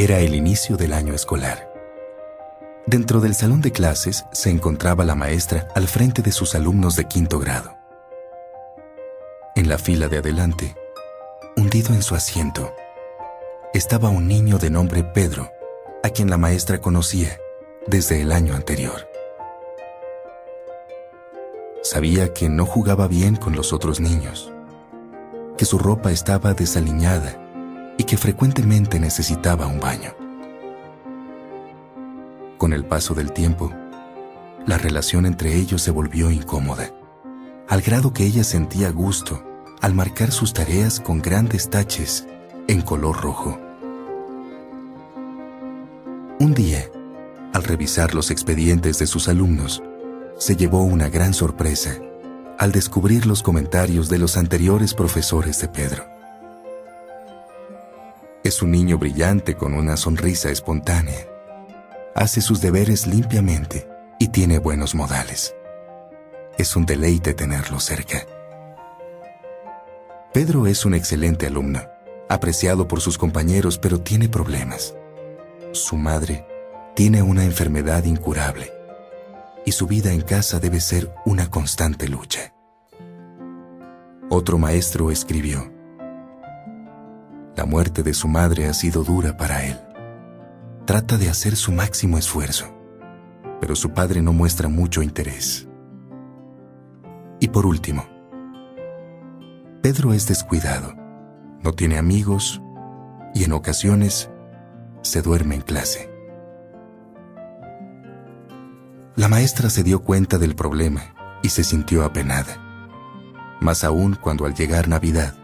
Era el inicio del año escolar. Dentro del salón de clases se encontraba la maestra al frente de sus alumnos de quinto grado. En la fila de adelante, hundido en su asiento, estaba un niño de nombre Pedro, a quien la maestra conocía desde el año anterior. Sabía que no jugaba bien con los otros niños, que su ropa estaba desaliñada y que frecuentemente necesitaba un baño. Con el paso del tiempo, la relación entre ellos se volvió incómoda, al grado que ella sentía gusto al marcar sus tareas con grandes taches en color rojo. Un día, al revisar los expedientes de sus alumnos, se llevó una gran sorpresa al descubrir los comentarios de los anteriores profesores de Pedro. Es un niño brillante con una sonrisa espontánea. Hace sus deberes limpiamente y tiene buenos modales. Es un deleite tenerlo cerca. Pedro es un excelente alumno, apreciado por sus compañeros, pero tiene problemas. Su madre tiene una enfermedad incurable y su vida en casa debe ser una constante lucha. Otro maestro escribió, La muerte de su madre ha sido dura para él. Trata de hacer su máximo esfuerzo, pero su padre no muestra mucho interés. Y por último, Pedro es descuidado, no tiene amigos y en ocasiones se duerme en clase. La maestra se dio cuenta del problema y se sintió apenada. Más aún cuando al llegar Navidad,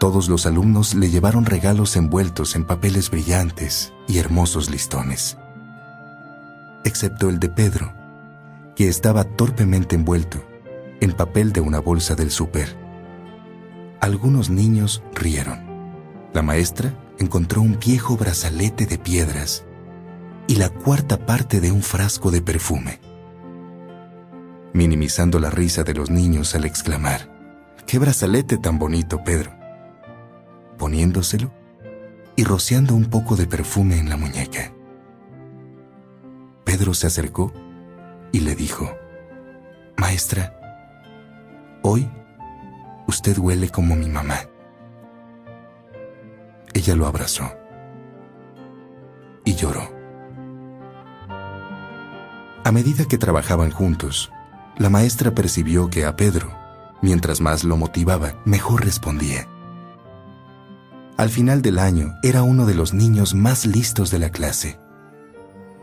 todos los alumnos le llevaron regalos envueltos en papeles brillantes y hermosos listones. Excepto el de Pedro, que estaba torpemente envuelto en papel de una bolsa del súper algunos niños rieron. La maestra encontró un viejo brazalete de piedras y la cuarta parte de un frasco de perfume. Minimizando la risa de los niños al exclamar, ¡Qué brazalete tan bonito, Pedro! Poniéndoselo y rociando un poco de perfume en la muñeca. Pedro se acercó y le dijo, Maestra, hoy Usted huele como mi mamá. Ella lo abrazó y lloró. A medida que trabajaban juntos, la maestra percibió que a Pedro, mientras más lo motivaba, mejor respondía. Al final del año era uno de los niños más listos de la clase,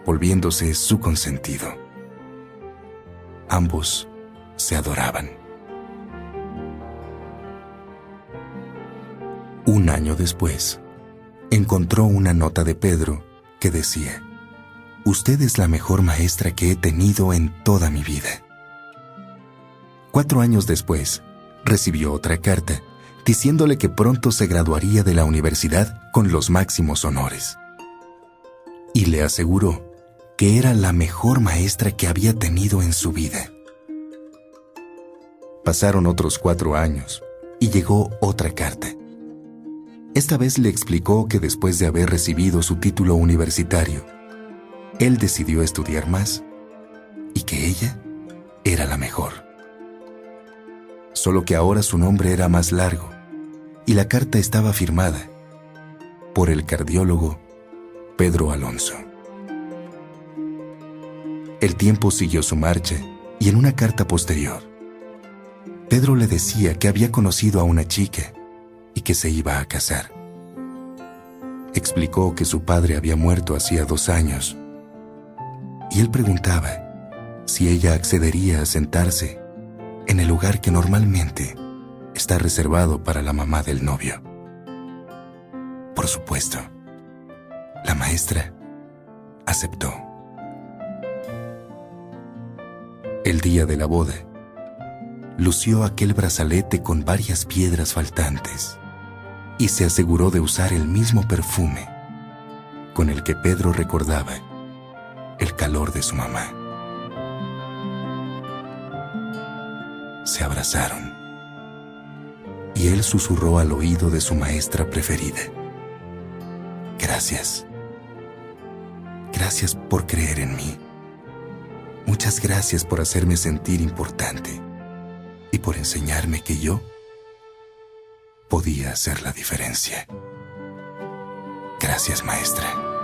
volviéndose su consentido. Ambos se adoraban. Un año después, encontró una nota de Pedro que decía, Usted es la mejor maestra que he tenido en toda mi vida. Cuatro años después, recibió otra carta diciéndole que pronto se graduaría de la universidad con los máximos honores. Y le aseguró que era la mejor maestra que había tenido en su vida. Pasaron otros cuatro años y llegó otra carta esta vez le explicó que después de haber recibido su título universitario, él decidió estudiar más y que ella era la mejor. Solo que ahora su nombre era más largo y la carta estaba firmada por el cardiólogo Pedro Alonso. El tiempo siguió su marcha y en una carta posterior, Pedro le decía que había conocido a una chica y que se iba a casar. Explicó que su padre había muerto hacía dos años y él preguntaba si ella accedería a sentarse en el lugar que normalmente está reservado para la mamá del novio. Por supuesto, la maestra aceptó. El día de la boda, lució aquel brazalete con varias piedras faltantes y se aseguró de usar el mismo perfume con el que Pedro recordaba el calor de su mamá. Se abrazaron y él susurró al oído de su maestra preferida. Gracias. Gracias por creer en mí. Muchas gracias por hacerme sentir importante y por enseñarme que yo podía hacer la diferencia. Gracias, maestra.